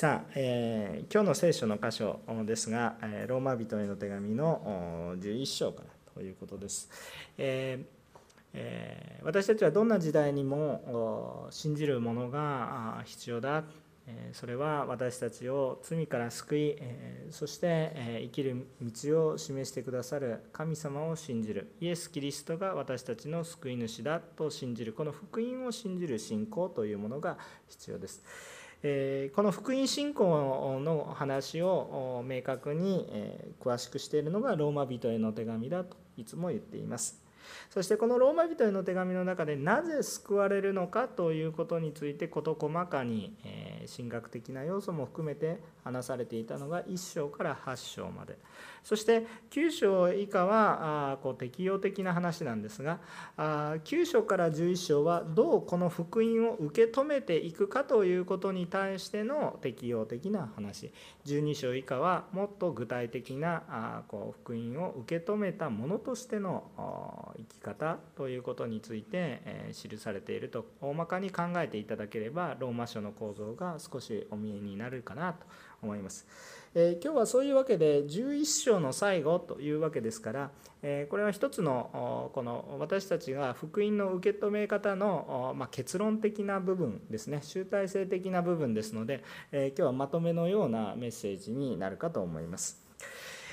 さあ、えー、今日の聖書の箇所ですが、えローマ人への手紙の11章からということです。えーえー、私たちはどんな時代にも信じるものが必要だそれは私たちを罪から救いそして生きる道を示してくださる神様を信じるイエス・キリストが私たちの救い主だと信じるこの福音を信じる信仰というものが必要です。この福音信仰の話を明確に詳しくしているのがローマ人への手紙だといつも言っています。そしてこのローマ人への手紙の中でなぜ救われるのかということについて事細かに神学的な要素も含めて話されていたのが1章から8章まで。そして9章以下はこう適用的な話なんですが9章から11章はどうこの福音を受け止めていくかということに対しての適用的な話。12章以下はもっと具体的なこう福音を受け止めたものとしての生き方ということについて記されていると大まかに考えていただければローマ書の構造が少しお見えになるかなと思います。え今日はそういうわけで11章の最後というわけですから、えこれは一つのこの私たちが福音の受け止め方の、ま結論的な部分ですね集大成的な部分ですので、え今日はまとめのようなメッセージになるかと思います。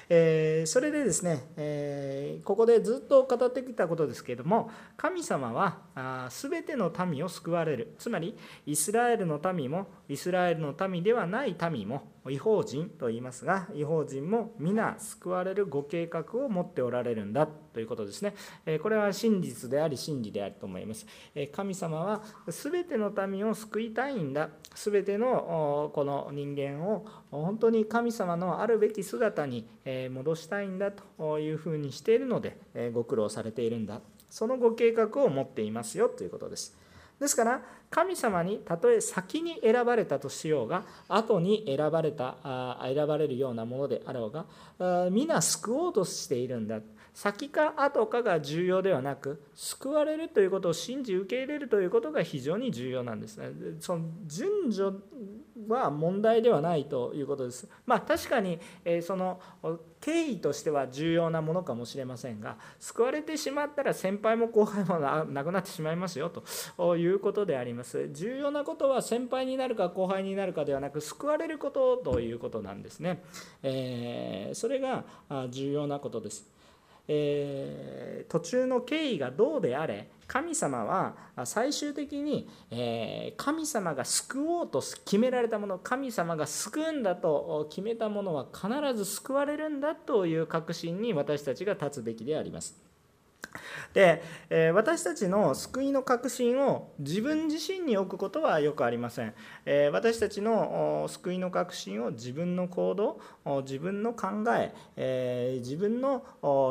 えそれでですね、えここでずっと語ってきたことですけれども神様はすべての民を救われる。つまりイスラエルの民もイスラエルの民ではない民も違法人と言いますが違法人も皆救われるご計画を持っておられるんだということですね。これは真実であり真理であると思います。神様は全ての民を救いたいんだ。全てのこの人間を本当に神様のあるべき姿に戻したいんだというふうにしているのでご苦労されているんだ。そのご計画を持っていますよということです。ですから神様にたとえ先に選ばれたとしようが後に選ばれた選ばれるようなものであろうが皆救おうとしているんだ。先か後かが重要ではなく救われるということを信じ受け入れるということが非常に重要なんですね。その順序は問題ではないということです。まあ確かにその経緯としては重要なものかもしれませんが救われてしまったら先輩も後輩もなくなってしまいますよということであります。重要なことは先輩になるか後輩になるかではなく救われることということなんですね。えー、それが重要なことです。えー、途中の経緯がどうであれ神様は最終的に、えー、神様が救おうと決められたもの神様が救うんだと決めたものは必ず救われるんだという確信に私たちが立つべきであります。で、え私たちの救いの確信を自分自身に置くことはよくありません、え私たちの救いの確信を自分の行動自分の考ええ自分の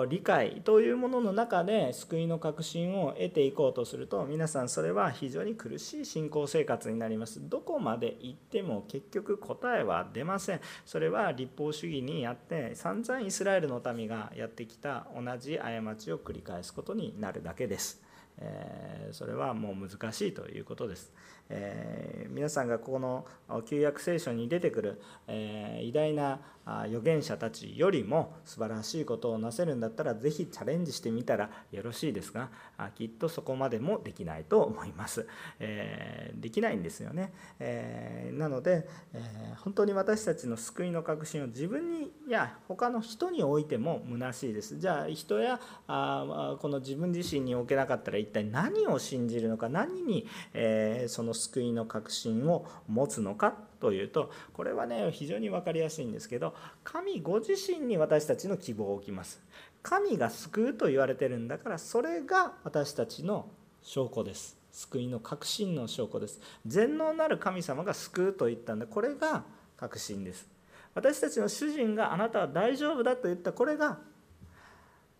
理解というものの中で救いの確信を得ていこうとすると皆さんそれは非常に苦しい信仰生活になります。どこまで行っても結局答えは出ません。それは立法主義にやって散々イスラエルの民がやってきた同じ過ちを繰り返返すことになるだけです。えそれはもう難しいということです。え皆さんがここの旧約聖書に出てくる、え偉大な預言者たちよりも素晴らしいことをなせるんだったら是非チャレンジしてみたらよろしいですがきっとそこまでもできないと思います。えできないんですよね。えなので、え本当に私たちの救いの確信を自分にや他の人においても虚しいです。じゃあ人やあこの自分自身に置けなかったら一体何を信じるのか何に、えその救いの確信を持つのかというとこれはね非常に分かりやすいんですけど神ご自身に私たちの希望を置きます。神が救うと言われてるんだからそれが私たちの証拠です。救いの確信の証拠です。全能なる神様が救うと言ったんだ。これが確信です。私たちの主人があなたは大丈夫だと言った。これが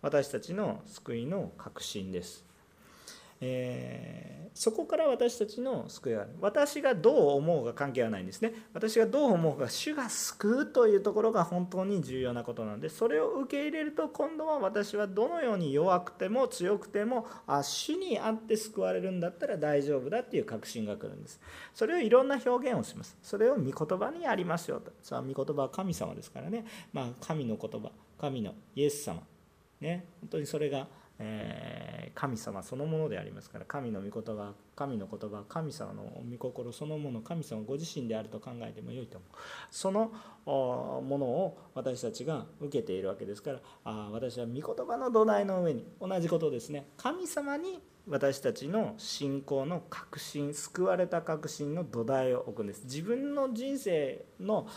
私たちの救いの確信です。えーそこから私たちの救いがある。私がどう思うが関係はないんですね。私がどう思うが主が救うというところが本当に重要なことなのでそれを受け入れると今度は私はどのように弱くても強くてもあ主にあって救われるんだったら大丈夫だっていう確信が来るんです。それをいろんな表現をします。それを御言葉にありますよと。さあ御言葉は神様ですからね。まあ神の言葉神のイエス様。ね。本当にそれがえ神様そのものでありますから神の御言葉神の言葉神様の御心そのもの神様ご自身であると考えてもよいと思う。そのものを私たちが受けているわけですからあ私は御言葉の土台の上に同じことですね。神様に私たちの信仰の確信救われた確信の土台を置くんです。自分の人生の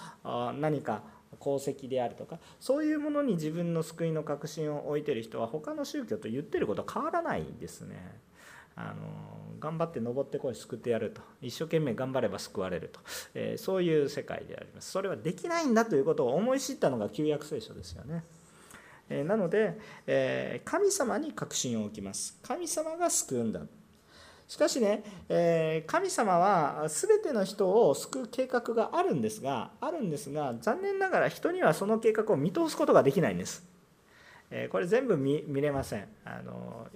何か功績であるとかそういうものに自分の救いの確信を置いてる人は他の宗教と言ってることは変わらないですね。あの頑張って登ってこい救ってやると。一生懸命頑張れば救われると、えー、そういう世界であります。それはできないんだということを思い知ったのが旧約聖書ですよね、えー、なので、えー、神様に確信を置きます。神様が救うんだしかしね、えー、神様は全ての人を救う計画があるんですがあるんですが残念ながら人にはその計画を見通すことができないんです。えー、これ全部見れませんあの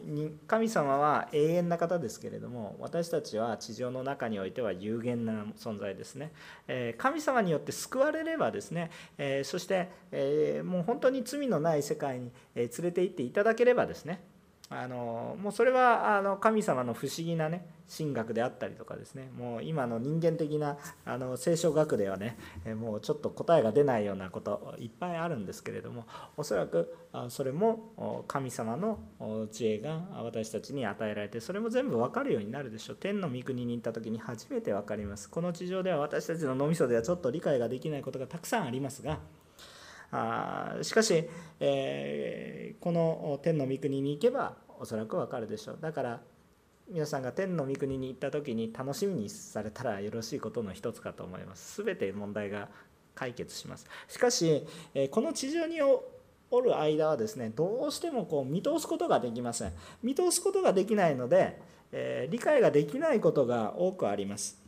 神様は永遠な方ですけれども私たちは地上の中においては有限な存在ですね、えー、神様によって救われればですね、えー、そして、えもう本当に罪のない世界に連れて行っていただければですねあのもうそれはあの神様の不思議なね神学であったりとかですね。もう今の人間的なあの聖書学ではねもうちょっと答えが出ないようなこといっぱいあるんですけれどもおそらくそれも神様の知恵が私たちに与えられてそれも全部分かるようになるでしょう。天の御国に行った時に初めて分かります。この地上では私たちの脳みそではちょっと理解ができないことがたくさんありますがあしかし、えー、この天の御国に行けばおそらくわかるでしょう。だから皆さんが天の御国に行った時に楽しみにされたらよろしいことの一つかと思います。全て問題が解決します。しかしこの地上におる間はですねどうしてもこう見通すことができません。見通すことができないので、え、理解ができないことが多くあります。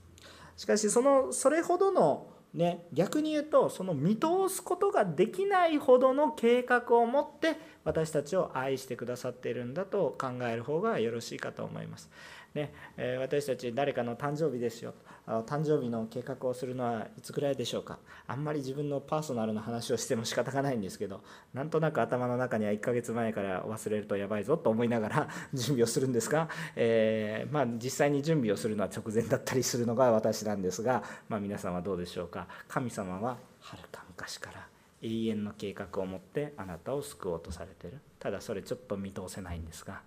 しかしそのそれほどのね、逆に言うとその見通すことができないほどの計画を持って私たちを愛してくださっているんだと考える方がよろしいかと思います。ねえ私たち誰かの誕生日ですよ。誕生日の計画をするのはいつぐらいでしょうか。あんまり自分のパーソナルな話をしても仕方がないんですけどなんとなく頭の中には1ヶ月前から忘れるとやばいぞと思いながら 準備をするんですが、えー、まあ、実際に準備をするのは直前だったりするのが私なんですが、まあ、皆さんはどうでしょうか。神様ははるか昔から永遠の計画を持ってあなたを救おうとされてる。ただそれちょっと見通せないんですが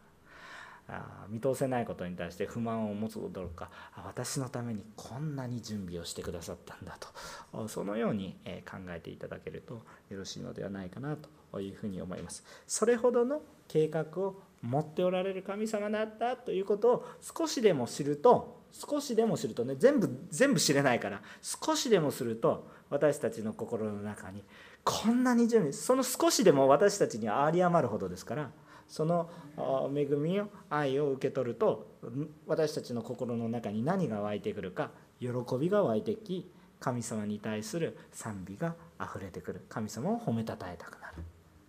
見通せないことに対して不満を持つどころか私のためにこんなに準備をしてくださったんだと。そのように考えていただけるとよろしいのではないかなというふうに思います。それほどの計画を持っておられる神様だったということを少しでも知ると少しでも知るとね全部全部知れないから少しでもすると私たちの心の中にこんなに準備その少しでも私たちに有り余るほどですからその恵みを愛を受け取ると私たちの心の中に何が湧いてくるか喜びが湧いてき神様に対する賛美があふれてくる神様を褒めたたえたくなる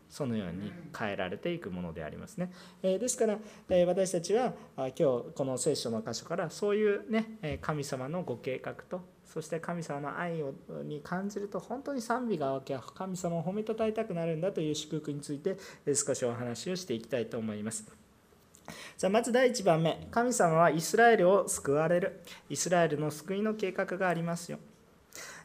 そのように変えられていくものでありますね。えですから、え私たちは今日この聖書の箇所からそういうね神様のご計画とそして神様の愛をに感じると本当に賛美がわけ神様を褒めたたえたくなるんだという祝福について少しお話をしていきたいと思います。じゃまず第1番目。神様はイスラエルを救われる。イスラエルの救いの計画がありますよ。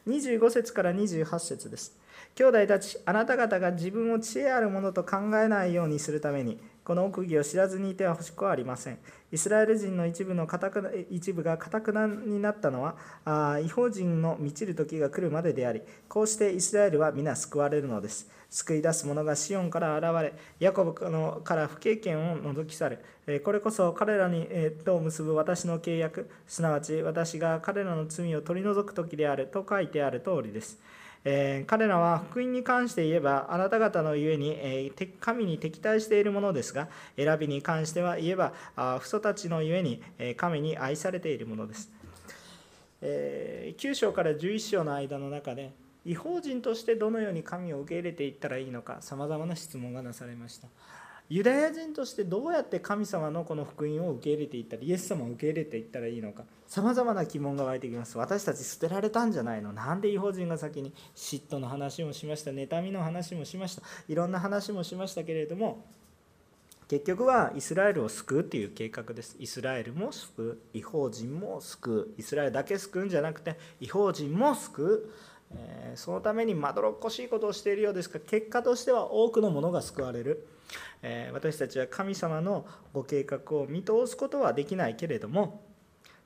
25節から28節です。兄弟たちあなた方が自分を知恵あるものと考えないようにするためにこの奥義を知らずにいては欲しくはありません。イスラエル人の一部のく一部がかたくなになったのはあ違法人の満ちる時が来るまででありこうしてイスラエルは皆救われるのです。救い出す者がシオンから現れヤコブのから不経験を除き去る。これこそ彼らにと結ぶ私の契約。すなわち私が彼らの罪を取り除く時であると書いてある通りです。えー、彼らは福音に関して言えばあなた方のゆえに、えー、神に敵対しているものですが選びに関しては言えばあ父祖たちのゆえに、え、神に愛されているものです、え9章から11章の間の中で違法人としてどのように神を受け入れていったらいいのかさまざまな質問がなされました。ユダヤ人としてどうやって神様のこの福音を受け入れていったらイエス様を受け入れていったらいいのかさまざまな疑問が湧いてきます。私たち捨てられたんじゃないの？なんで違法人が先に嫉妬の話もしました？妬みの話もしました？いろんな話もしましたけれども結局はイスラエルを救うっていう計画です。イスラエルも救う。違法人も救う。イスラエルだけ救うんじゃなくて違法人も救う。えそのためにまどろっこしいことをしているようですが結果としては多くのものが救われる、え私たちは神様のご計画を見通すことはできないけれども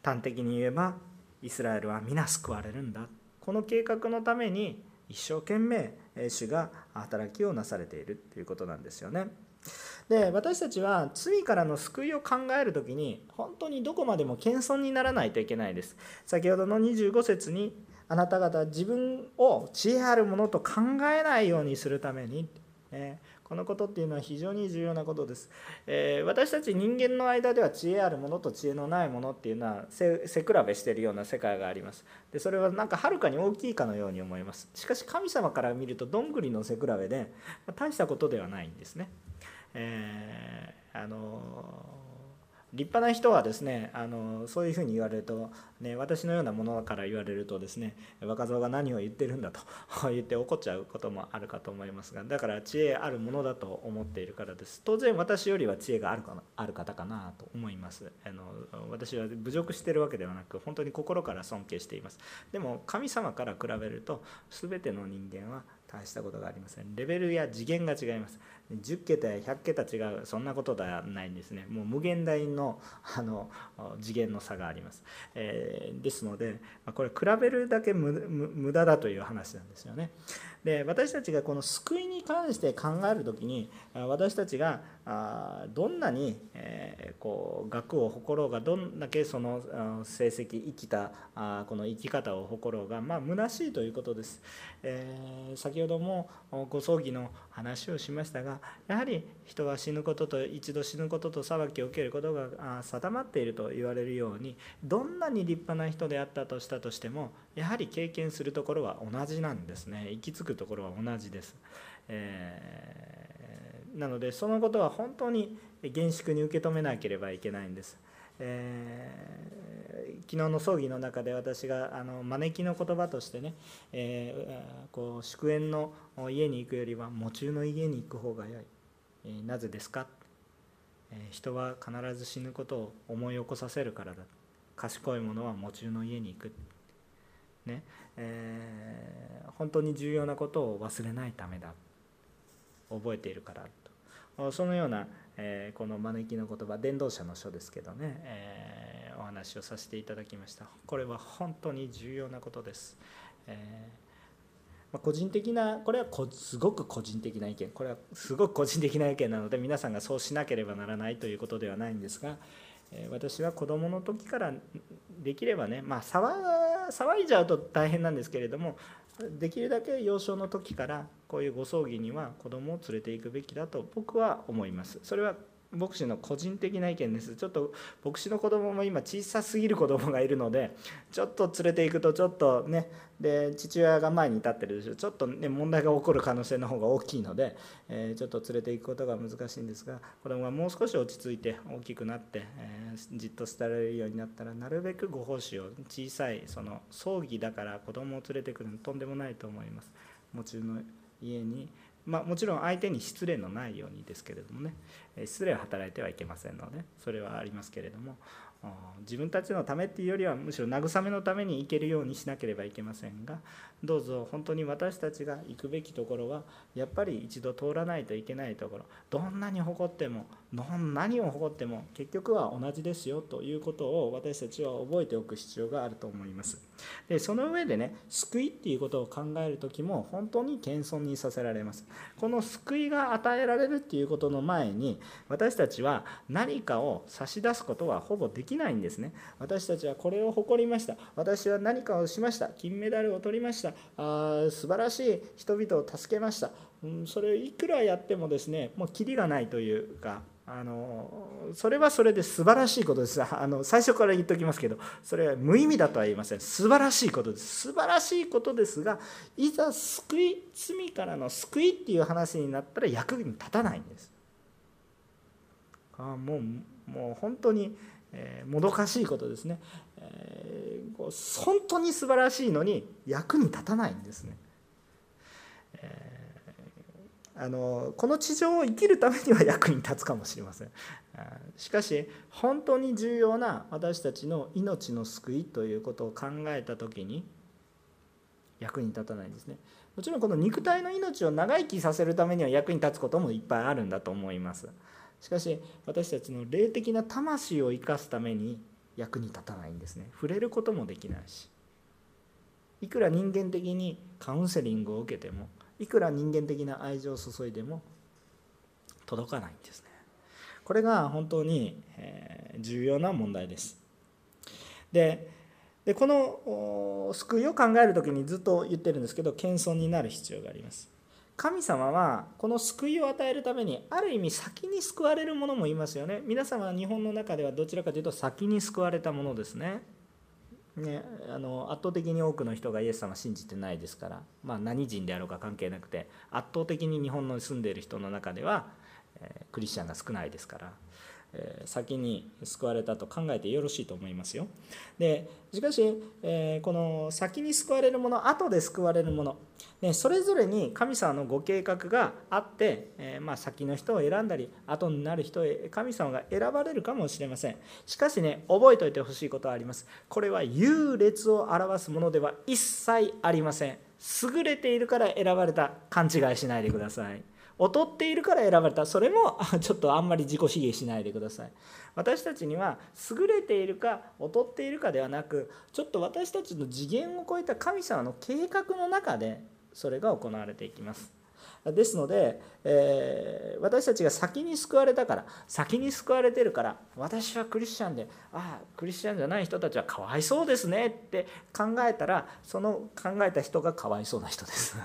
端的に言えばイスラエルは皆救われるんだこの計画のために一生懸命主が働きをなされているということなんですよね。で私たちは罪からの救いを考える時に本当にどこまでも謙遜にならないといけないです。先ほどの25節にあなた方自分を知恵あるものと考えないようにするために、ね、このことっていうのは非常に重要なことです、えー、私たち人間の間では知恵あるものと知恵のないものっていうのは背比べしてるような世界があります。でそれはなんかはるかに大きいかのように思います。しかし神様から見るとどんぐりの背比べでま大したことではないんですね、えー、あの立派な人はですねあのそういうふうに言われると、ね、私のようなものから言われるとですね若造が何を言ってるんだと 言って怒っちゃうこともあるかと思いますがだから知恵あるものだと思っているからです。当然私よりは知恵があるかなある方かなと思います。あの私は侮辱してるわけではなく本当に心から尊敬しています。でも神様から比べると全ての人間は大したことがありません。レベルや次元が違います。10桁や100桁違うそんなことではないんですね。もう無限大のあの次元の差があります、えー、ですのでこれ比べるだけ無駄だという話なんですよね。で私たちがこの救いに関して考える時に私たちがあどんなにえこう学を誇ろうがどんだけその成績生きたあこの生き方を誇ろうがまあ虚しいということです、え先ほどもご葬儀の話をしましたがやはり人は死ぬことと一度死ぬことと裁きを受けることが定まっていると言われるようにどんなに立派な人であったとしたとしてもやはり経験するところは同じなんですね。行き着くところは同じです、えー、なのでそのことは本当に厳粛に受け止めなければいけないんです、えー、昨日の葬儀の中で私があの招きの言葉としてね、えー、こう祝宴の家に行くよりは喪中の家に行く方がよい、えー、なぜですか、え人は必ず死ぬことを思い起こさせるからだ。賢い者は喪中の家に行く。ね。えー、本当に重要なことを忘れないためだ。覚えているから。そのような、え、この招きの言葉伝道者の書ですけどね、え、お話をさせていただきました。これは本当に重要なことです、えま個人的なこれはすごく個人的な意見。これはすごく個人的な意見なので皆さんがそうしなければならないということではないんですが私は子どもの時からできればね、まあ、騒いじゃうと大変なんですけれどもできるだけ幼少の時からこういうご葬儀には子どもを連れていくべきだと僕は思います。それは牧師の個人的な意見ですちょっと牧師の子供も今小さすぎる子供がいるのでちょっと連れていくとちょっとねで父親が前に立ってるでしょちょっとね問題が起こる可能性の方が大きいので、えー、ちょっと連れていくことが難しいんですが子供がもう少し落ち着いて大きくなって、えー、じっと伝えられるようになったらなるべくご奉仕を小さいその葬儀だから子供を連れてくるのとんでもないと思います。もちろん家にまあ、もちろん相手に失礼のないようにですけれどもね失礼を働いてはいけませんのでそれはありますけれども自分たちのためっていうよりはむしろ慰めのために行けるようにしなければいけませんがどうぞ本当に私たちが行くべきところはやっぱり一度通らないといけないところどんなに誇っても何を誇っても結局は同じですよということを私たちは覚えておく必要があると思います。でその上でね救いっていうことを考える時も本当に謙遜にさせられます。この救いが与えられるっていうことの前に私たちは何かを差し出すことはほぼできないんですね。私たちはこれを誇りました。私は何かをしました。金メダルを取りました。あ素晴らしい人々を助けました、うん、それをいくらやってもですねもうキリがないというかあのそれはそれで素晴らしいことです。あの最初から言っておきますけどそれは無意味だとは言いません。素晴らしいことです。素晴らしいことですがいざ救い罪からの救いっていう話になったら役に立たないんです。あもうもう本当に、えー、もどかしいことですね、えー、本当に素晴らしいのに役に立たないんですね、あのこの地上を生きるためには役に立つかもしれません。しかし本当に重要な私たちの命の救いということを考えた時に役に立たないんですね。もちろんこの肉体の命を長生きさせるためには役に立つこともいっぱいあるんだと思います。しかし私たちの霊的な魂を生かすために役に立たないんですね。触れることもできないしいくら人間的にカウンセリングを受けてもいくら人間的な愛情を注いでも届かないんですね。これが本当に重要な問題です。ででこの救いを考える時にずっと言ってるんですけど謙遜になる必要があります。神様はこの救いを与えるためにある意味先に救われるものもいますよね。皆様は日本の中ではどちらかというと先に救われたものですね。ね、あの圧倒的に多くの人がイエス様信じてないですから、まあ、何人であろうか関係なくて圧倒的に日本の住んでいる人の中では、えー、クリスチャンが少ないですからえ先に救われたと考えてよろしいと思いますよ。でしかし、えこの先に救われるもの後で救われるもの、で、それぞれに神様のご計画があって、えまあ、先の人を選んだり後になる人へ神様が選ばれるかもしれません。しかしね覚えておいてほしいことはあります。これは優劣を表すものでは一切ありません。優れているから選ばれた。勘違いしないでください。劣っているから選ばれた。それもちょっとあんまり自己卑下しないでください。私たちには優れているか劣っているかではなくちょっと私たちの次元を超えた神様の計画の中でそれが行われていきます。ですので、えー、私たちが先に救われたから先に救われてるから私はクリスチャンでああクリスチャンじゃない人たちはかわいそうですねって考えたらその考えた人がかわいそうな人です。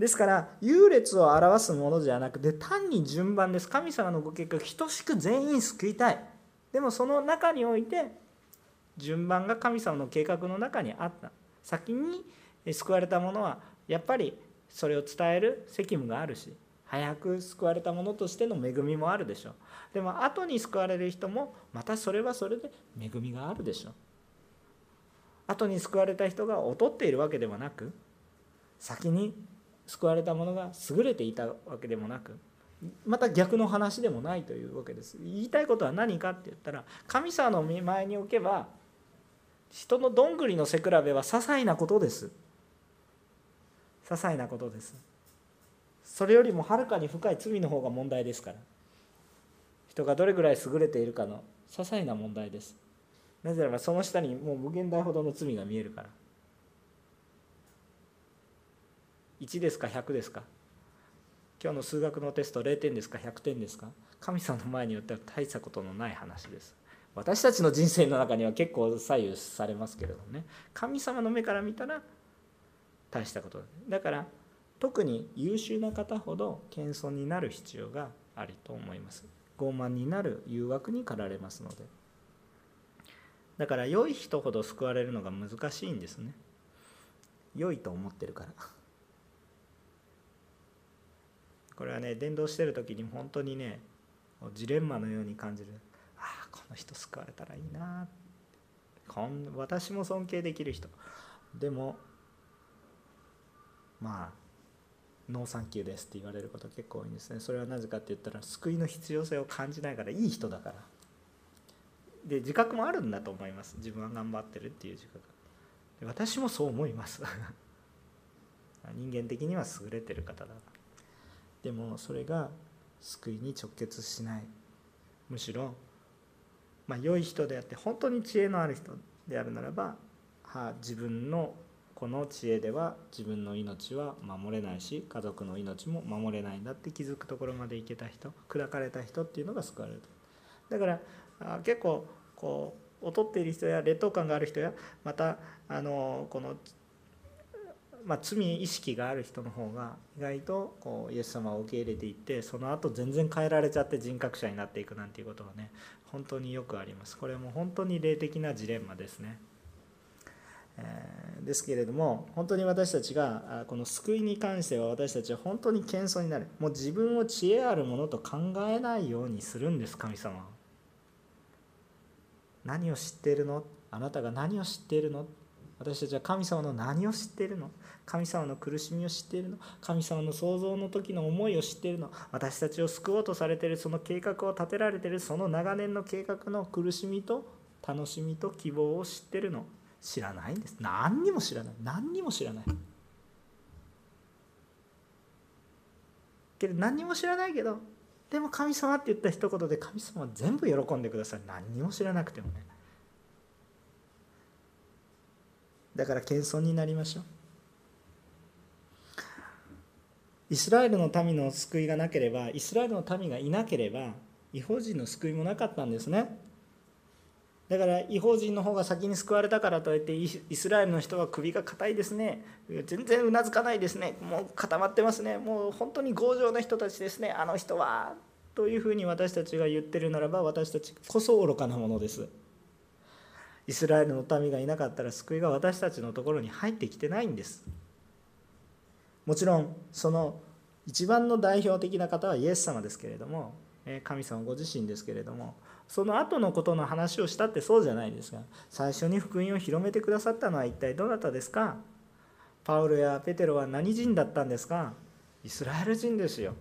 ですから優劣を表すものじゃなくて単に順番です。神様のご結果等しく全員救いたい。でもその中において順番が神様の計画の中にあった。先に救われた者はやっぱりそれを伝える責務があるし早く救われた者としての恵みもあるでしょう。でも後に救われる人もまたそれはそれで恵みがあるでしょう。後に救われた人が劣っているわけではなく先に救われた者が優れていたわけでもなくまた逆の話でもないというわけです。言いたいことは何かって言ったら神様の見前に置けば人のどんぐりの背比べは些細なことです。些細なことです。それよりもはるかに深い罪の方が問題ですから。人がどれぐらい優れているかの些細な問題です。なぜならばその下にもう無限大ほどの罪が見えるから。1ですか100ですか？今日の数学のテスト0点ですか100点ですか？神様の前によっては大したことのない話です。私たちの人生の中には結構左右されますけれどもね。神様の目から見たら大したことだから特に優秀な方ほど謙遜になる必要があると思います。傲慢になる誘惑に駆られますので。だから良い人ほど救われるのが難しいんですね。良いと思ってるから。これはね伝道してる時に本当にねジレンマのように感じる。ああこの人救われたらいいな。こん私も尊敬できる人。でもまあノーサンキューですって言われること結構多いんですね。それはなぜかって言ったら救いの必要性を感じないからいい人だから。で自覚もあるんだと思います。自分は頑張ってるっていう自覚。私もそう思います。人間的には優れてる方だでもそれが救いに直結しない。むしろ、まあ、良い人であって本当に知恵のある人であるならば、はあ、自分のこの知恵では自分の命は守れないし家族の命も守れないんだって気づくところまでいけた人砕かれた人っていうのが救われるだから結構こう劣っている人や劣等感がある人やまたあのこのまあ、罪意識がある人の方が意外とこうイエス様を受け入れていってその後全然変えられちゃって人格者になっていくなんていうことがね本当によくあります。これも本当に霊的なジレンマですね、えー、ですけれども本当に私たちがこの救いに関しては私たちは本当に謙遜になる。もう自分を知恵あるものと考えないようにするんです神様何を知っているの？あなたが何を知っているの？私たちは神様の何を知っているの？神様の苦しみを知っているの神様の創造の時の思いを知っているの私たちを救おうとされているその計画を立てられているその長年の計画の苦しみと楽しみと希望を知ってるの知らないんです。何にも知らない。何にも知らない。けど何にも知らないけどでも神様って言った一言で神様は全部喜んでください何にも知らなくてもね。だから謙遜になりましょう。イスラエルの民の救いがなければイスラエルの民がいなければ違法人の救いもなかったんですね。だから違法人の方が先に救われたからといってイスラエルの人は首が硬いですね。全然うなずかないですね。もう固まってますね。もう本当に強情な人たちですね。あの人はというふうに私たちが言ってるならば私たちこそ愚かなものです。イスラエルの民がいなかったら救いが私たちのところに入ってきてないんです。もちろんその一番の代表的な方はイエス様ですけれども神様ご自身ですけれどもその後のことの話をしたってそうじゃないですが最初に福音を広めてくださったのは一体どなたですか？パウロやペテロは何人だったんですか？イスラエル人ですよ。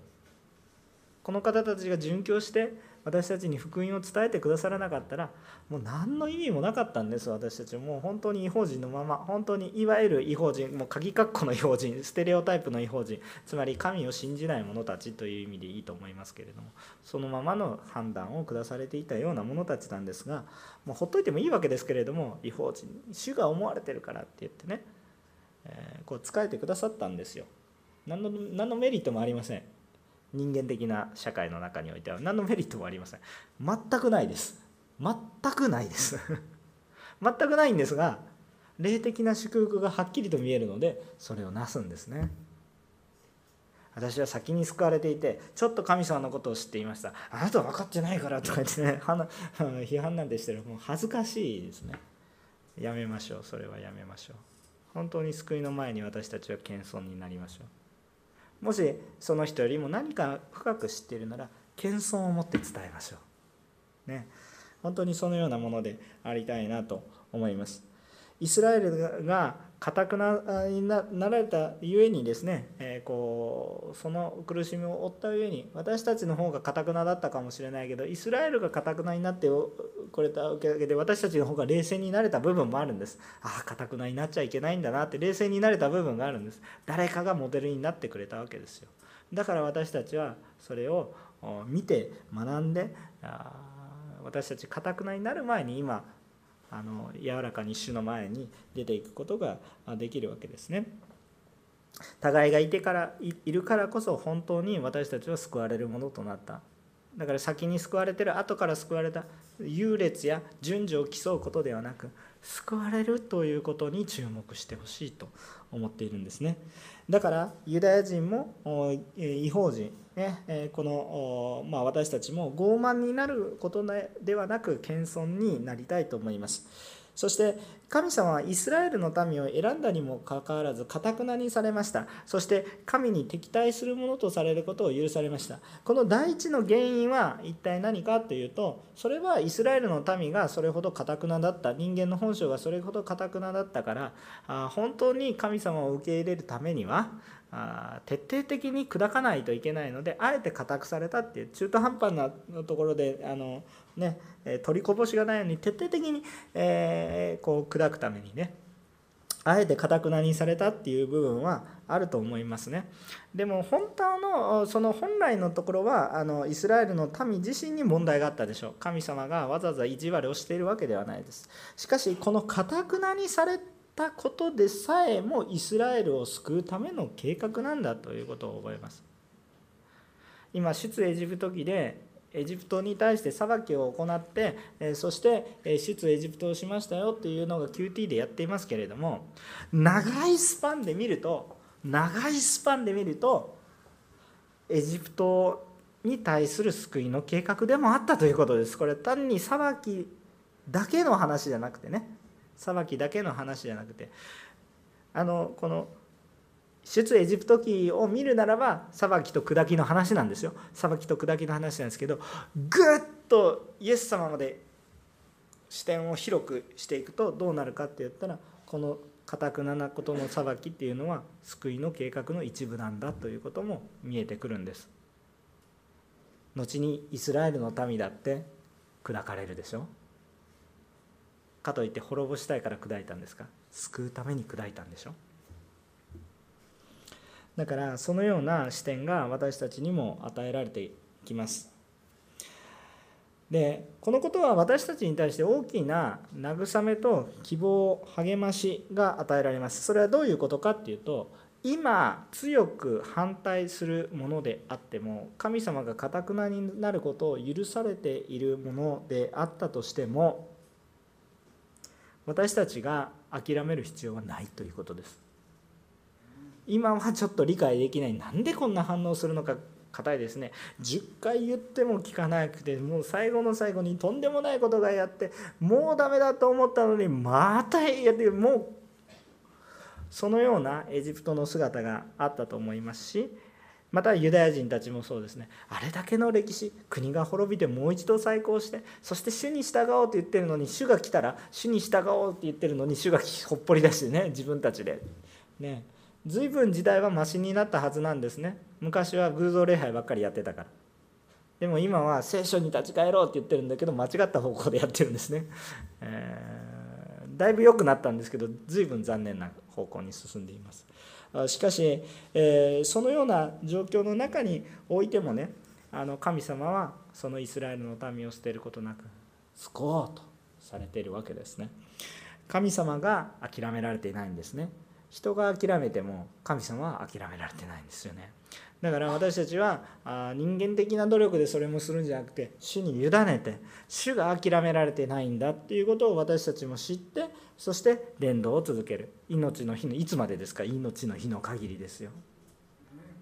この方たちが殉教して私たちに福音を伝えてくださらなかったらもう何の意味もなかったんです私たち。もう本当に違法人のまま本当にいわゆる違法人もう鍵括弧の違法人ステレオタイプの違法人つまり神を信じない者たちという意味でいいと思いますけれどもそのままの判断を下されていたような者たちなんですがもうほっといてもいいわけですけれども違法人主が思われてるからって言ってね、えー、こう仕えてくださったんですよ。何の何のメリットもありません。人間的な社会の中においては何のメリットもありません。全くないです。全くないです。全くないんですが霊的な祝福がはっきりと見えるのでそれをなすんですね。私は先に救われていてちょっと神様のことを知っていました。あなたは分かってないからとか言ってね 批判なんてしてる。もう恥ずかしいですね。やめましょう。それはやめましょう。本当に救いの前に私たちは謙遜になりましょう。もしその人よりも何か深く知っているなら謙遜を持って伝えましょう。ね、本当にそのようなものでありたいなと思います。イスラエルがかくなになられたゆえにですね、えー、こうその苦しみを負ったゆえに私たちの方がかくなだったかもしれないけどイスラエルがかくなになってこれたおかげで私たちの方が冷静になれた部分もあるんです。ああかくなになっちゃいけないんだなって冷静になれた部分があるんです。誰かがモデルになってくれたわけですよ。だから私たちはそれを見て学んで私たちかくなになる前に今あの柔らかに主の前に出ていくことができるわけですね。互いがいてからいるからこそ本当に私たちは救われるものとなっただから先に救われてる後から救われた優劣や順序を競うことではなく救われるということに注目してほしいと思っているんですね。だからユダヤ人も違法人、ね、この、まあ、私たちも傲慢になることではなく謙遜になりたいと思います。そして神様はイスラエルの民を選んだにもかかわらずかたくなにされました。そして神に敵対するものとされることを許されました。この第一の原因は一体何かというとそれはイスラエルの民がそれほどかたくなだった。人間の本性がそれほどかたくなだったから本当に神様を受け入れるためにはあ徹底的に砕かないといけないのであえて硬くされたっていう中途半端なところであの、ね、取りこぼしがないように徹底的に、えー、こう砕くためにねあえてかたくなにされたっていう部分はあると思いますね。でも本当のその本来のところはあのイスラエルの民自身に問題があったでしょう。神様がわざわざ意地悪をしているわけではないです。しかしこのかたくなにされたことでさえもイスラエルを救うための計画なんだということを覚えます。今出エジプト記でエジプトに対して裁きを行ってそして出エジプトをしましたよっていうのが QT でやっていますけれども長いスパンで見ると長いスパンで見るとエジプトに対する救いの計画でもあったということです。これ単に裁きだけの話じゃなくてね裁きだけの話じゃなくてあのこの出エジプト記を見るならば裁きと砕きの話なんですよ。裁きと砕きの話なんですけどぐっとイエス様まで視点を広くしていくとどうなるかって言ったらこのかたくななことの裁きっていうのは救いの計画の一部なんだということも見えてくるんです。後にイスラエルの民だって砕かれるでしょ。かといって滅ぼしたいから砕いたんですか？救うために砕いたんでしょ？だからそのような視点が私たちにも与えられてきます。でこのことは私たちに対して大きな慰めと希望励ましが与えられます。それはどういうことかっていうと今強く反対するものであっても神様がかたくなになることを許されているものであったとしても私たちが諦める必要はないということです。今はちょっと理解できない。なんでこんな反応するのか硬いですね。10回言っても聞かなくてもう最後の最後にとんでもないことがやってもうダメだと思ったのにまたやってもうそのようなエジプトの姿があったと思いますしまたユダヤ人たちもそうですね。あれだけの歴史国が滅びてもう一度再興してそして主に従おうと言ってるのに主が来たら主に従おうって言ってるのに主がほっぽり出してね自分たちで。ね。随分時代はマシになったはずなんですね。昔は偶像礼拝ばっかりやってたから。でも今は聖書に立ち返ろうって言ってるんだけど間違った方向でやってるんですね、えー、だいぶ良くなったんですけど随分残念な方向に進んでいます。しかし、えー、そのような状況の中においてもねあの神様はそのイスラエルの民を捨てることなく救おうとされているわけですね。神様が諦められていないんですね。人が諦めても神様は諦められてないんですよね。だから私たちは人間的な努力でそれもするんじゃなくて主に委ねて主が諦められてないんだっていうことを私たちも知ってそして伝道を続ける。命の日のいつまでですか？命の日の限りですよ。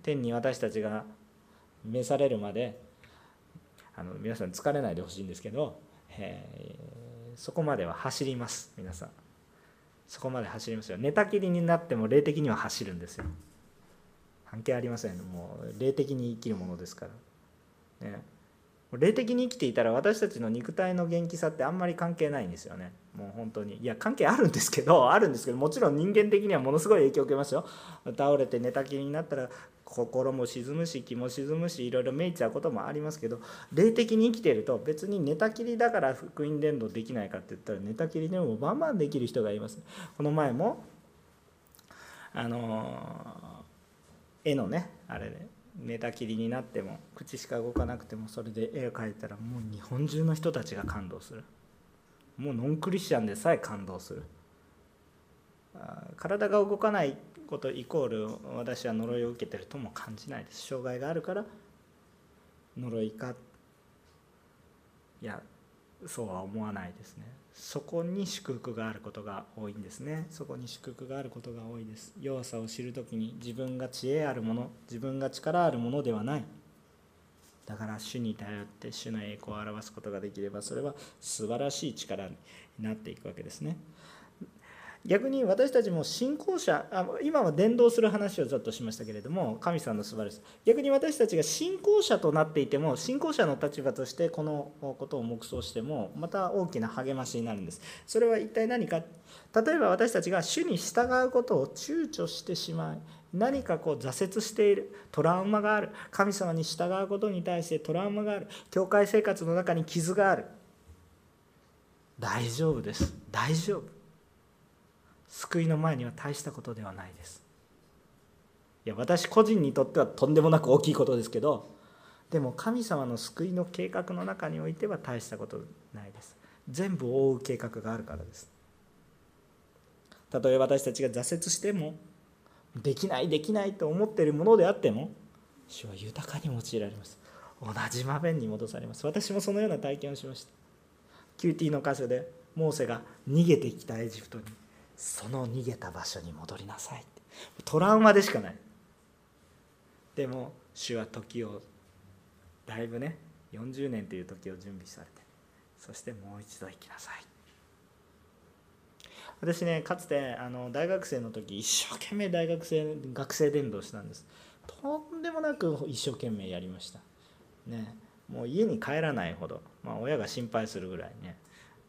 天に私たちが召されるまであの皆さん疲れないでほしいんですけど、えー、そこまでは走ります皆さん。そこまで走りますよ。寝たきりになっても霊的には走るんですよ。関係ありません。もう霊的に生きるものですから、ね、霊的に生きていたら私たちの肉体の元気さってあんまり関係ないんですよね。もう本当に。いや関係あるんですけど あるんですけどもちろん人間的にはものすごい影響を受けますよ。倒れて寝たきりになったら心も沈むし気も沈むしいろいろめいちゃうこともありますけど霊的に生きていると別に寝たきりだから福音伝道できないかって言ったら寝たきりでもバンバンできる人がいます。この前もあの絵のねあれで寝たきりになっても口しか動かなくてもそれで絵を描いたらもう日本中の人たちが感動する。もうノンクリスチャンでさえ感動する。体が動かないことイコール私は呪いを受けてるとも感じないです。障害があるから呪いかいやそうは思わないですね。そこに祝福があることが多いんですね。そこに祝福があることが多いです。弱さを知る時に自分が知恵あるもの自分が力あるものではない。だから主に頼って主の栄光を表すことができればそれは素晴らしい力になっていくわけですね。逆に私たちも信仰者あ今は伝道する話をちょっとしましたけれども神様の素晴らしさ。逆に私たちが信仰者となっていても信仰者の立場としてこのことを黙想してもまた大きな励ましになるんです。それは一体何か？例えば私たちが主に従うことを躊躇してしまい何かこう挫折しているトラウマがある。神様に従うことに対してトラウマがある。教会生活の中に傷がある。大丈夫です。大丈夫。救いの前には大したことではないです。いや私個人にとってはとんでもなく大きいことですけどでも神様の救いの計画の中においては大したことないです。全部覆う計画があるからです。たとえ私たちが挫折してもできないできないと思っているものであっても主は豊かに用いられます。同じ場面に戻されます。私もそのような体験をしました。QT の箇所でモーセが逃げてきたエジプトに。その逃げた場所に戻りなさい。トラウマでしかない。でも主は時をだいぶね40年という時を準備されてそしてもう一度行きなさい。私ねかつてあの大学生の時一生懸命大学生学生伝道したんです。とんでもなく一生懸命やりました。ねもう家に帰らないほど、まあ、親が心配するぐらいね。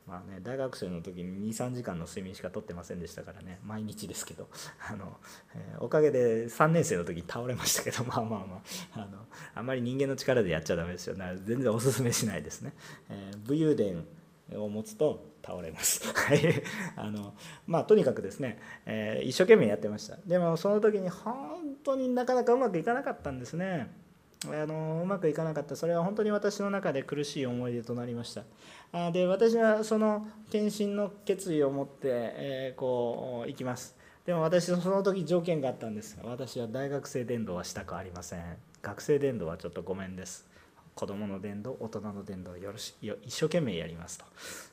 まあね、大学生の時に23時間の睡眠しかとってませんでしたからね。毎日ですけど。あの、えー、おかげで3年生の時に倒れましたけど。まあまあまあ。あのあんまり人間の力でやっちゃダメですよ。全然おすすめしないですね、えー、武勇伝を持つと倒れます。あのまあとにかくですね、えー、一生懸命やってました。でもその時に本当になかなかうまくいかなかったんですね。あのうまくいかなかった。それは本当に私の中で苦しい思い出となりました。で私はその献身の決意を持って、えー、こう行きます。でも私その時条件があったんです。私は大学生伝道はしたくありません。学生伝道はちょっとごめんです。子供の伝道大人の伝道よろしよ一生懸命やりますと、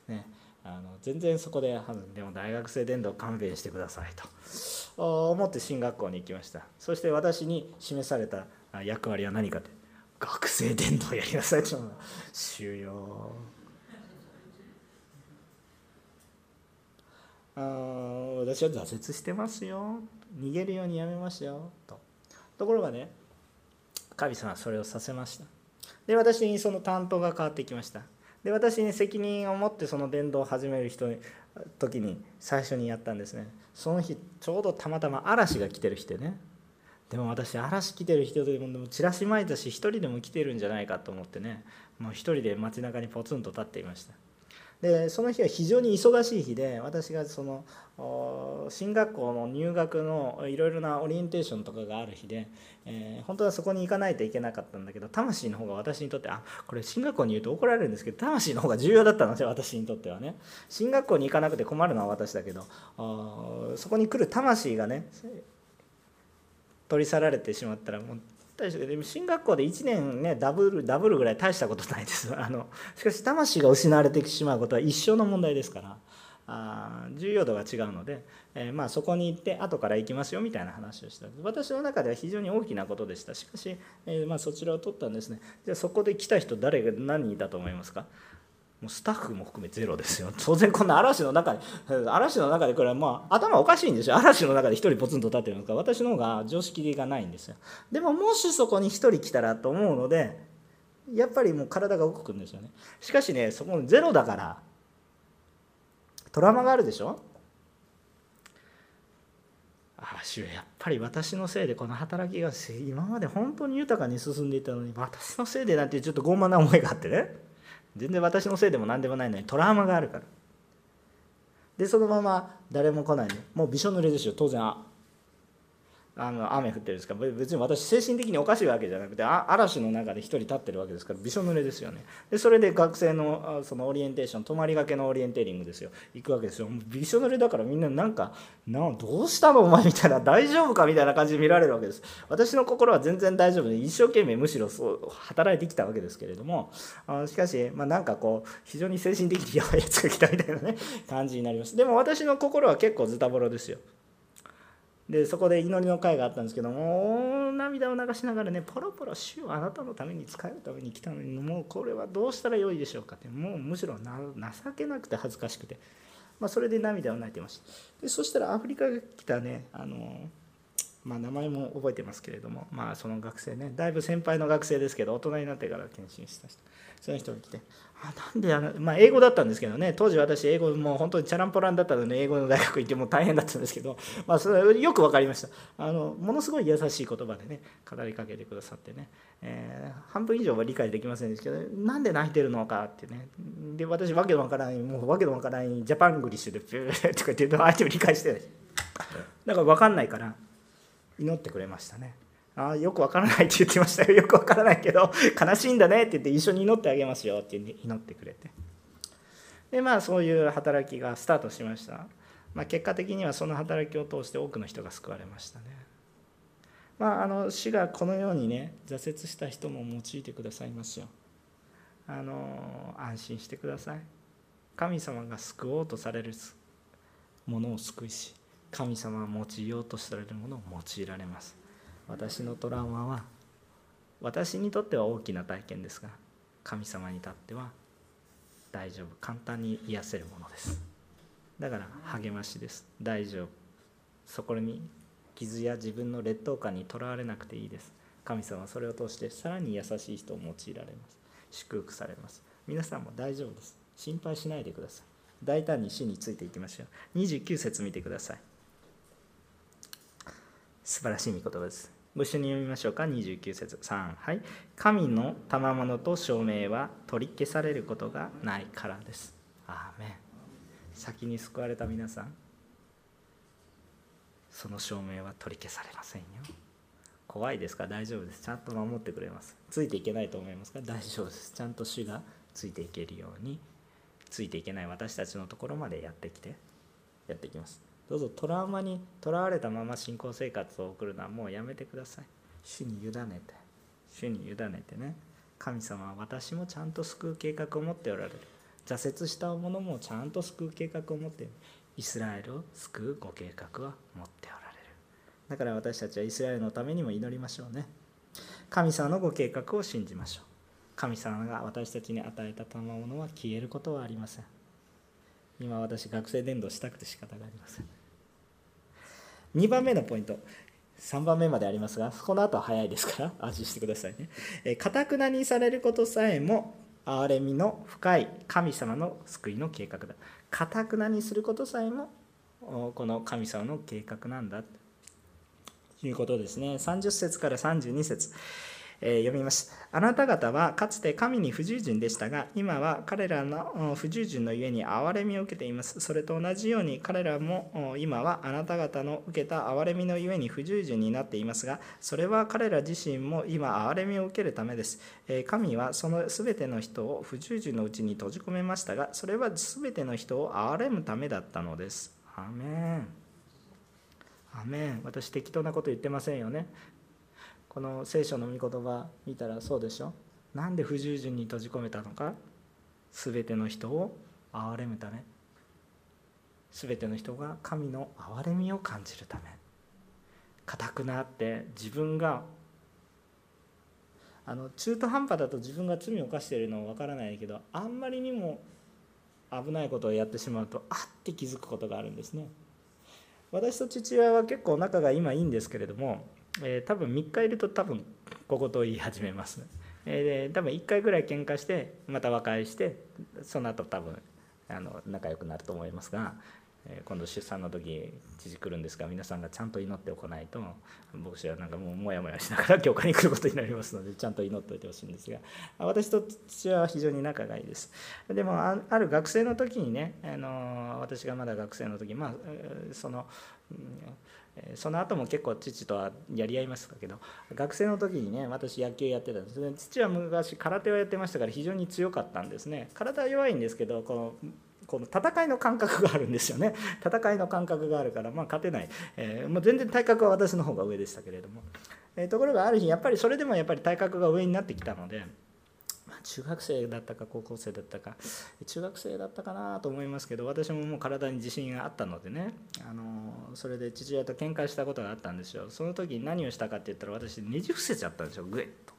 ね、あの全然そこででも大学生伝道勘弁してくださいと。思って進学校に行きました。そして私に示された役割は何かって。学生伝道やりなさいと収容あ私は挫折してますよ。逃げるようにやめましたよ。と。ところがね神様はそれをさせました。で私にその担当が変わってきました。で私に責任を持ってその伝道を始める人に時に最初にやったんですね。その日ちょうどたまたま嵐が来てる日でね。でも私嵐来てる人でもチラシまいたし一人でも来てるんじゃないかと思ってね。もう一人で街中にポツンと立っていました。でその日は非常に忙しい日で私がその進学校の入学のいろいろなオリエンテーションとかがある日で、えー、本当はそこに行かないといけなかったんだけど魂の方が私にとってあこれ進学校に言うと怒られるんですけど魂の方が重要だったので私にとってはね。進学校に行かなくて困るのは私だけどそこに来る魂がね取り去られてしまったらもう大したでも進学校で1年ねダブルダブルぐらい大したことないです。あのしかし魂が失われてしまうことは一生の問題ですから。あ重要度が違うので、えー、まあ、そこに行って後から行きますよみたいな話をした。私の中では非常に大きなことでした。しかし、えー、まあ、そちらを取ったんですね。じゃあそこで来た人誰が何人いたと思いますか？もうスタッフも含めゼロですよ。当然こんな嵐の中で 嵐の中でこれはまあ頭おかしいんですよ。嵐の中で1人ポツンと立ってるのか。私の方が常識がないんですよ。でももしそこに1人来たらと思うのでやっぱりもう体が動くんですよね。しかしねそこゼロだからトラウマがあるでしょ？ああ主やっぱり私のせいでこの働きが今まで本当に豊かに進んでいたのに私のせいでなんてちょっと傲慢な思いがあってね。全然私のせいでも何でもないのにトラウマがあるから。でそのまま誰も来ない。ねもうびしょ濡れですよ。当然あの雨降ってるんですか？別に私精神的におかしいわけじゃなくて嵐の中で一人立ってるわけですからびしょ濡れですよね。でそれで学生のそのオリエンテーション泊まりがけのオリエンテーリングですよ。行くわけですよ。びしょ濡れだからみんななんかなどうしたの？お前みたいな大丈夫かみたいな感じで見られるわけです。私の心は全然大丈夫で一生懸命むしろそう働いてきたわけですけれどもあしかし、まあ、なんかこう非常に精神的にやばいやつが来たみたいなね感じになります。でも私の心は結構ズタボロですよ。でそこで祈りの会があったんですけども涙を流しながらねポロポロ主をあなたのために使えるために来たのにもうこれはどうしたらよいでしょうかってもうむしろ情けなくて恥ずかしくて、まあ、それで涙を泣いてました。でそしたらアフリカが来たねあのまあ、名前も覚えてますけれども、まあ、その学生ねだいぶ先輩の学生ですけど大人になってから献身した人その人が来てなんであの、まあ、英語だったんですけどね。当時私英語もう本当にチャランポランだったので英語の大学行っても大変だったんですけど、まあ、それよく分かりました。あのものすごい優しい言葉でね語りかけてくださってね、えー、半分以上は理解できませんでしたけどなんで泣いてるのかってね。で私わけのわからないもうわけのわからないジャパングリッシュでピューとか言って相手を理解してないだから分かんないから祈ってくれましたね。ああよくわからないって言ってましたよ。よくわからないけど悲しいんだねって言って一緒に祈ってあげますよって祈ってくれて。でまあそういう働きがスタートしました、まあ、結果的にはその働きを通して多くの人が救われましたね。まあ、あの主がこのようにね挫折した人も用いてくださいますよ。あの安心してください。神様が救おうとされるものを救いし神様が用いようとされるものを用いられます。私のトラウマは私にとっては大きな体験ですが神様にとっては大丈夫。簡単に癒せるものです。だから励ましです。大丈夫。そこに傷や自分の劣等感にとらわれなくていいです。神様はそれを通してさらに優しい人を用いられます。祝福されます。皆さんも大丈夫です。心配しないでください。大胆に死についていきましょう。29節見てください。素晴らしい御言葉です。一緒に読みましょうか。29節3はい。神の賜物と証明は取り消されることがないからです。アーメン。先に救われた皆さん。その証明は取り消されませんよ。怖いですか？大丈夫です。ちゃんと守ってくれます。ついていけないと思いますか？大丈夫です。ちゃんと主がついていけるように。ついていけない私たちのところまでやってきて。やっていきます。どうぞトラウマにとらわれたまま信仰生活を送るのはもうやめてください。主に委ねて。主に委ねてね。神様は私もちゃんと救う計画を持っておられる。挫折したものもちゃんと救う計画を持っている。イスラエルを救うご計画は持っておられる。だから私たちはイスラエルのためにも祈りましょうね。神様のご計画を信じましょう。神様が私たちに与えた賜物は消えることはありません今私学生伝道したくて仕方がありません。2番目のポイント。3番目までありますがこの後は早いですから安心してくださいね。かたくなにされることさえも憐れみの深い神様の救いの計画だ。かたくなにすることさえもこの神様の計画なんだ。ということですね。30節から32節。え読みます。あなた方はかつて神に不従順でしたが、今は彼らの不従順のゆえに憐れみを受けています。それと同じように彼らも今はあなた方の受けた憐れみのゆえに不従順になっていますが、それは彼ら自身も今憐れみを受けるためです。え神はその全ての人を不従順のうちに閉じ込めましたが、それは全ての人を憐れむためだったのです。アメン。アメン私適当なこと言ってませんよねこの聖書の御言葉見たらそうでしょ？なんで不従順に閉じ込めたのか？全ての人を憐れむため。全ての人が神の憐れみを感じるため。固くなって自分があの中途半端だと自分が罪を犯しているのは分からないけどあんまりにも危ないことをやってしまうとあって気づくことがあるんですね。私と父親は結構仲が今いいんですけれどもえー、多分3日いると多分小言を言い始めます、えー、多分1回ぐらい喧嘩してまた和解してその後多分あの仲良くなると思いますが、えー、今度出産の時父来るんですが皆さんがちゃんと祈っておかないと牧師はなんかもうモヤモヤしながら教会に来ることになりますのでちゃんと祈っておいてほしいんですが私と父は非常に仲がいいです。でもある学生の時にねあの私がまだ学生の時まあその、うんその後も結構父とはやり合いましたけど学生の時にね私野球やってたんです。ね父は昔空手をやってましたから非常に強かったんですね。体は弱いんですけどこのこの戦いの感覚があるんですよね。戦いの感覚があるからまあ勝てない、えー、もう全然体格は私の方が上でしたけれども、えー、ところがある日やっぱりそれでもやっぱり体格が上になってきたので中学生だったか高校生だったか中学生だったかなと思いますけど私ももう体に自信があったのでねあのそれで父親と喧嘩したことがあったんですよその時に何をしたかって言ったら私ねじ伏せちゃったんですよグエッと。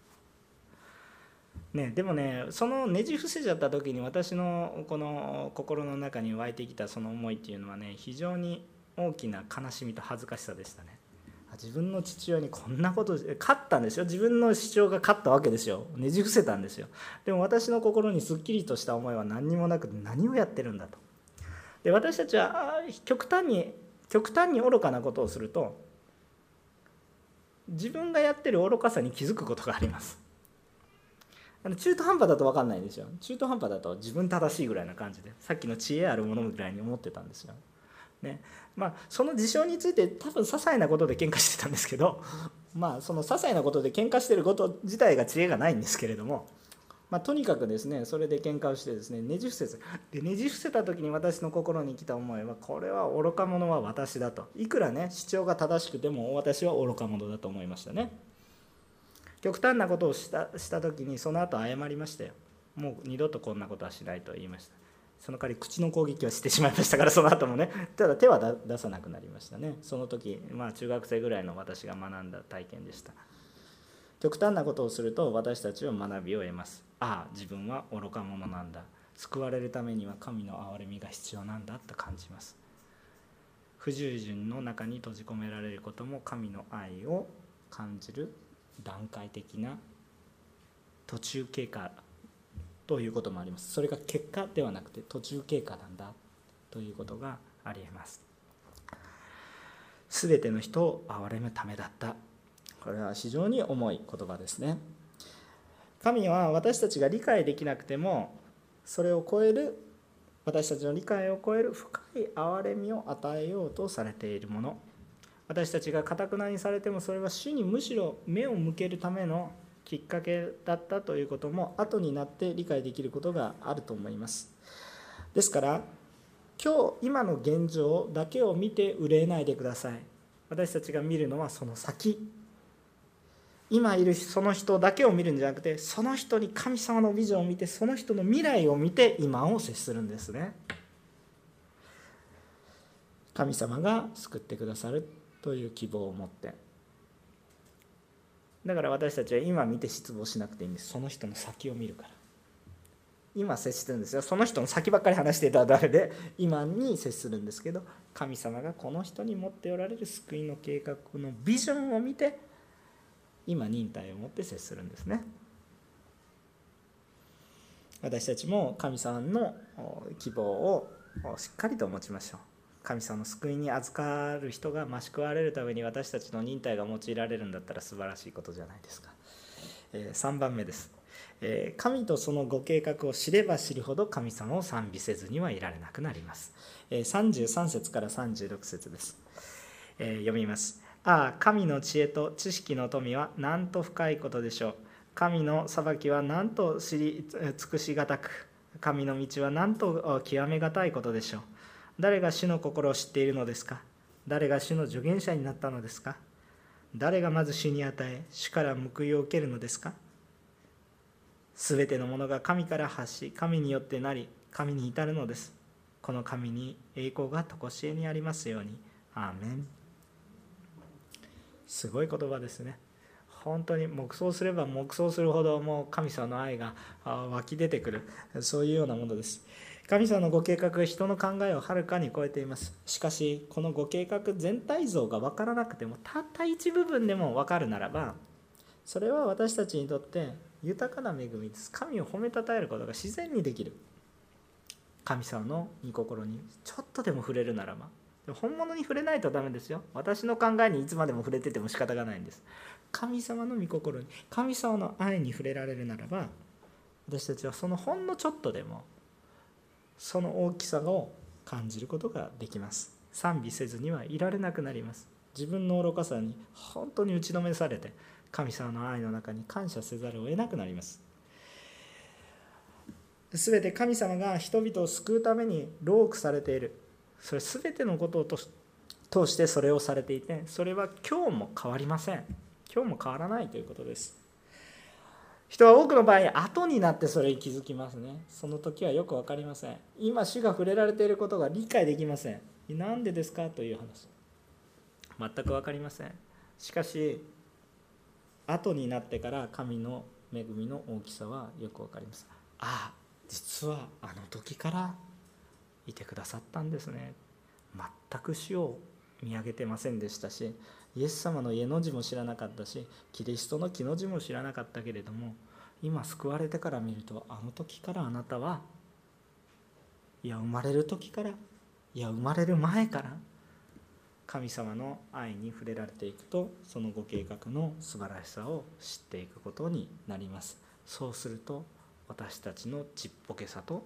ね、でもねそのねじ伏せちゃった時に私のこの心の中に湧いてきたその思いっていうのはね非常に大きな悲しみと恥ずかしさでしたね。自分の父親にこんなこと勝ったんですよ。自分の主張が勝ったわけですよ。ねじ伏せたんですよ。でも私の心にすっきりとした思いは何にもなく何をやってるんだと。で私たちは極端に極端に愚かなことをすると自分がやってる愚かさに気づくことがあります。中途半端だと分かんないんですよ。中途半端だと自分正しいぐらいな感じでさっきの知恵あるものぐらいに思ってたんですよ。ね。まあ、その事象について多分些細なことで喧嘩してたんですけど まあその些細なことで喧嘩してること自体が知恵がないんですけれどもまあ、とにかくですねそれで喧嘩をしてですねねじ伏せでねじ伏せた時に私の心に来た思いはこれは愚か者は私だと。いくらね主張が正しくても私は愚か者だと思いましたね。極端なことをしたした時にその後謝りましたよもう二度とこんなことはしないと言いました。その代わり口の攻撃はしてしまいましたからその後もね。ただ手は出さなくなりましたね。その時まあ中学生ぐらいの私が学んだ体験でした。極端なことをすると私たちは学びを得ます。ああ自分は愚か者なんだ。救われるためには神の憐れみが必要なんだと感じます。不従順の中に閉じ込められることも神の愛を感じる段階的な途中経過ということもあります。それが結果ではなくて途中経過なんだということがありえます。全ての人を憐れむためだった。これは非常に重い言葉ですね。神は私たちが理解できなくてもそれを超える私たちの理解を超える深い憐れみを与えようとされているもの。私たちがかたくなにされてもそれは主にむしろ目を向けるためのきっかけだったということも後になって理解できることがあると思います。ですから今日今の現状だけを見て憂えないでください。私たちが見るのはその先。今いるその人だけを見るんじゃなくてその人に神様のビジョンを見てその人の未来を見て今を接するんですね。神様が救ってくださるという希望を持って。だから私たちは今見て失望しなくていいんです。その人の先を見るから。今接してるんですよ。その人の先ばっかり話していたらダメで？今に接するんですけど神様がこの人に持っておられる救いの計画のビジョンを見て今忍耐を持って接するんですね。私たちも神様の希望をしっかりと持ちましょう神様の救いに預かる人が増し食われるために私たちの忍耐が用いられるんだったら素晴らしいことじゃないですか。え3番目です。え神とそのご計画を知れば知るほど神様を賛美せずにはいられなくなります。え33節から36節です。え読みます。ああ、神の知恵と知識の富はなんと深いことでしょう。神の裁きはなんと知り尽くしがたく、神の道はなんと極めがたいことでしょう。誰が主の心を知っているのですか？誰が主の助言者になったのですか？誰がまず主に与え主から報いを受けるのですか？すべてのものが神から発し神によってなり神に至るのです。この神に栄光が常しえにありますように。アーメン。すごい言葉ですね。本当に黙想すれば黙想するほどもう神様の愛が湧き出てくる。そういうようなものです。神様のご計画が人の考えをはるかに超えています。しかしこのご計画全体像が分からなくてもたった一部分でも分かるならばそれは私たちにとって豊かな恵みです。神を褒めたたえることが自然にできる。神様の御心にちょっとでも触れるならば本物に触れないとダメですよ。私の考えにいつまでも触れてても仕方がないんです。神様の御心に神様の愛に触れられるならば私たちはそのほんのちょっとでもその大きさを感じることができます。賛美せずにはいられなくなります。自分の愚かさに本当に打ちのめされて神様の愛の中に感謝せざるを得なくなります。全て神様が人々を救うためにロークされている。それ全てのことを通してそれをされていてそれは今日も変わりません。今日も変わらないということです。人は多くの場合後になってそれに気づきますね。その時はよく分かりません。今主が触れられていることが理解できません。何でですかという話。全く分かりません。しかし後になってから神の恵みの大きさはよく分かります。ああ実はあの時からいてくださったんですね。全く死を見上げてませんでしたしイエス様の家の字も知らなかったしキリストの木の字も知らなかったけれども今救われてから見るとあの時からあなたはいや生まれる時からいや生まれる前から神様の愛に触れられていくとそのご計画の素晴らしさを知っていくことになります。そうすると私たちのちっぽけさと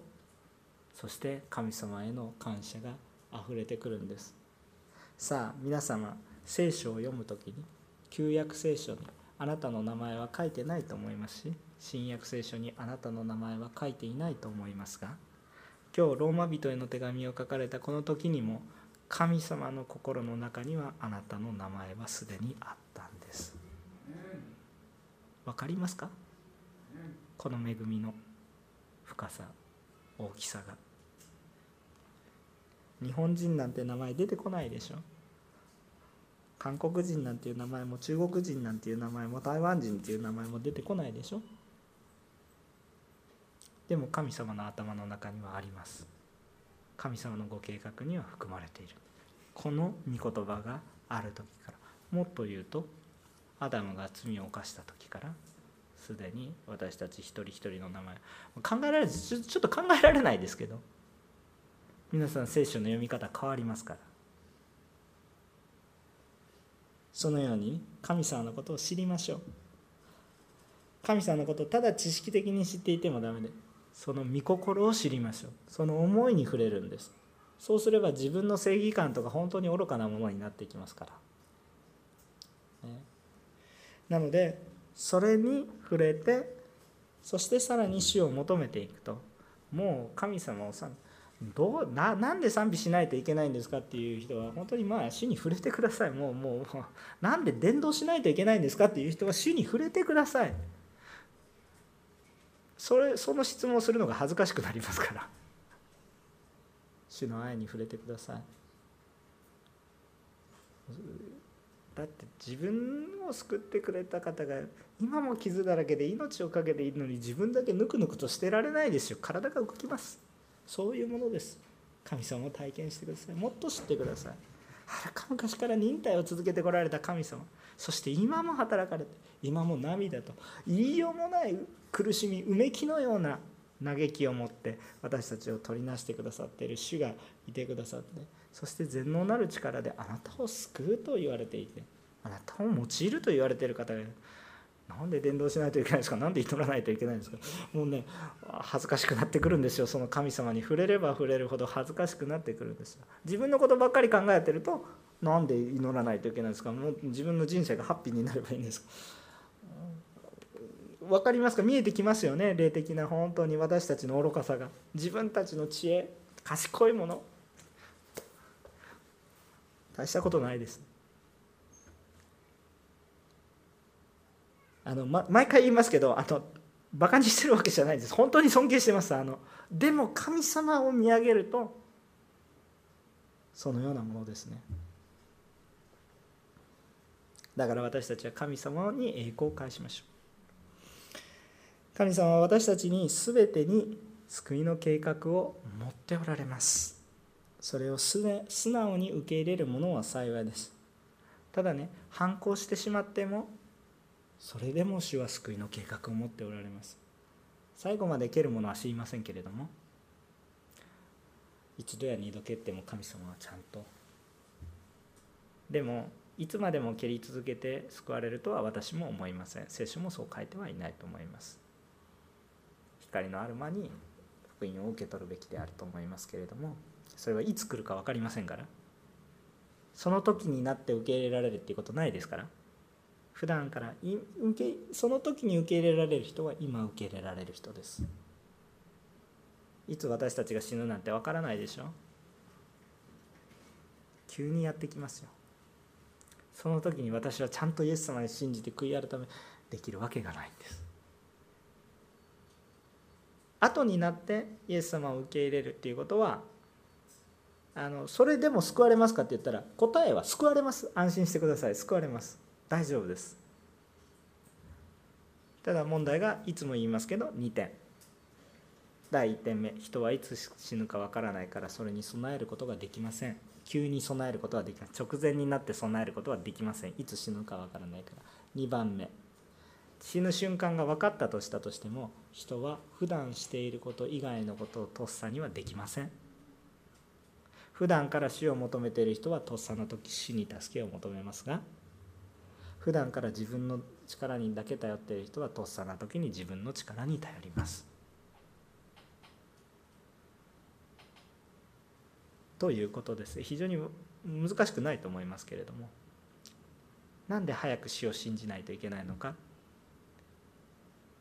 そして神様への感謝があふれてくるんです。さあ皆様聖書を読む時に旧約聖書にあなたの名前は書いてないと思いますし新約聖書にあなたの名前は書いていないと思いますが今日ローマ人への手紙を書かれたこの時にも神様の心の中にはあなたの名前はすでにあったんです。わかりますか？この恵みの深さ大きさが日本人なんて名前出てこないでしょ韓国人なんていう名前も中国人なんていう名前も台湾人っていう名前も出てこないでしょ？でも神様の頭の中にはあります。神様のご計画には含まれている。この御言葉がある時からもっと言うとアダムが罪を犯した時からすでに私たち一人一人の名前考えられちょっと考えられないですけど皆さん聖書の読み方変わりますから。そのように神様のことを知りましょう。神様のことをただ知識的に知っていてもダメでその御心を知りましょう。その思いに触れるんです。そうすれば自分の正義感とか本当に愚かなものになっていきますから、ね、なのでそれに触れてそしてさらに死を求めていくともう神様をさどうななんで賛美しないといけないんですかっていう人は本当にまあ主に触れてください。もうもうもうなんで伝道しないといけないんですかっていう人は主に触れてください。それその質問をするのが恥ずかしくなりますから。主の愛に触れてください。だって自分を救ってくれた方が今も傷だらけで命を懸けているのに自分だけぬくぬくと捨てられないですよ。体が動きます。そういうものです。神様を体験してください。もっと知ってください。はるか昔から忍耐を続けてこられた神様。そして今も働かれて今も涙と言いようもない苦しみうめきのような嘆きを持って私たちを取りなしてくださっている主がいてくださってそして全能なる力であなたを救うと言われていてあなたを用いると言われている方がいる。なんで伝道しないといけないんですか？何で祈らないといけないんですか？もうね恥ずかしくなってくるんですよ。その神様に触れれば触れるほど恥ずかしくなってくるんですよ。自分のことばっかり考えてるとなんで祈らないといけないんですか？もう自分の人生がハッピーになればいいんです分かりますか？見えてきますよね？霊的な本当に私たちの愚かさが。自分たちの知恵賢いもの。大したことないです。あの、ま、毎回言いますけどあのバカにしてるわけじゃないです。本当に尊敬してますあの。でも神様を見上げるとそのようなものですね。だから私たちは神様に栄光を返しましょう。神様は私たちに全てに救いの計画を持っておられます。それを素直に受け入れる者は幸いです。ただね反抗してしまってもそれでも主は救いの計画を持っておられます。最後まで蹴るものは知りませんけれども一度や二度蹴っても神様はちゃんと。でもいつまでも蹴り続けて救われるとは私も思いません。聖書もそう書いてはいないと思います。光のある間に福音を受け取るべきであると思いますけれどもそれはいつ来るか分かりませんから。その時になって受け入れられるっていうことないですから。普段から受けその時に受け入れられる人は今受け入れられる人です。いつ私たちが死ぬなんてわからないでしょ？急にやってきますよ。その時に私はちゃんとイエス様に信じて悔い改めできるわけがないんです。後になってイエス様を受け入れるっていうことはあのそれでも救われますかって言ったら答えは救われます。安心してください。救われます。大丈夫です。ただ問題がいつも言いますけど2点。第1点目。人はいつ死ぬかわからないからそれに備えることができません。急に備えることはできない直前になって備えることはできません。いつ死ぬかわからないから。2番目。死ぬ瞬間が分かったとしたとしても人は普段していること以外のことをとっさにはできません。普段から死を求めている人はとっさの時死に助けを求めますが普段から自分の力にだけ頼っている人はとっさな時に自分の力に頼ります。ということです。非常に難しくないと思いますけれども。なんで早く死を信じないといけないのか。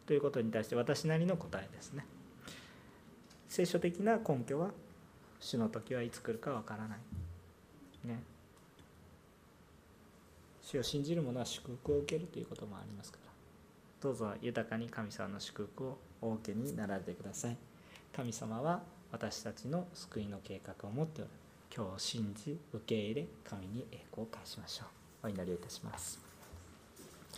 ということに対して私なりの答えですね。聖書的な根拠は主の時はいつ来るかわからない。ね。主を信じる者は祝福を受けるということもありますからどうぞ豊かに神様の祝福をお受けになられてください。神様は私たちの救いの計画を持っておる。今日を信じ受け入れ神に栄光を返しましょう。お祈りをいたします。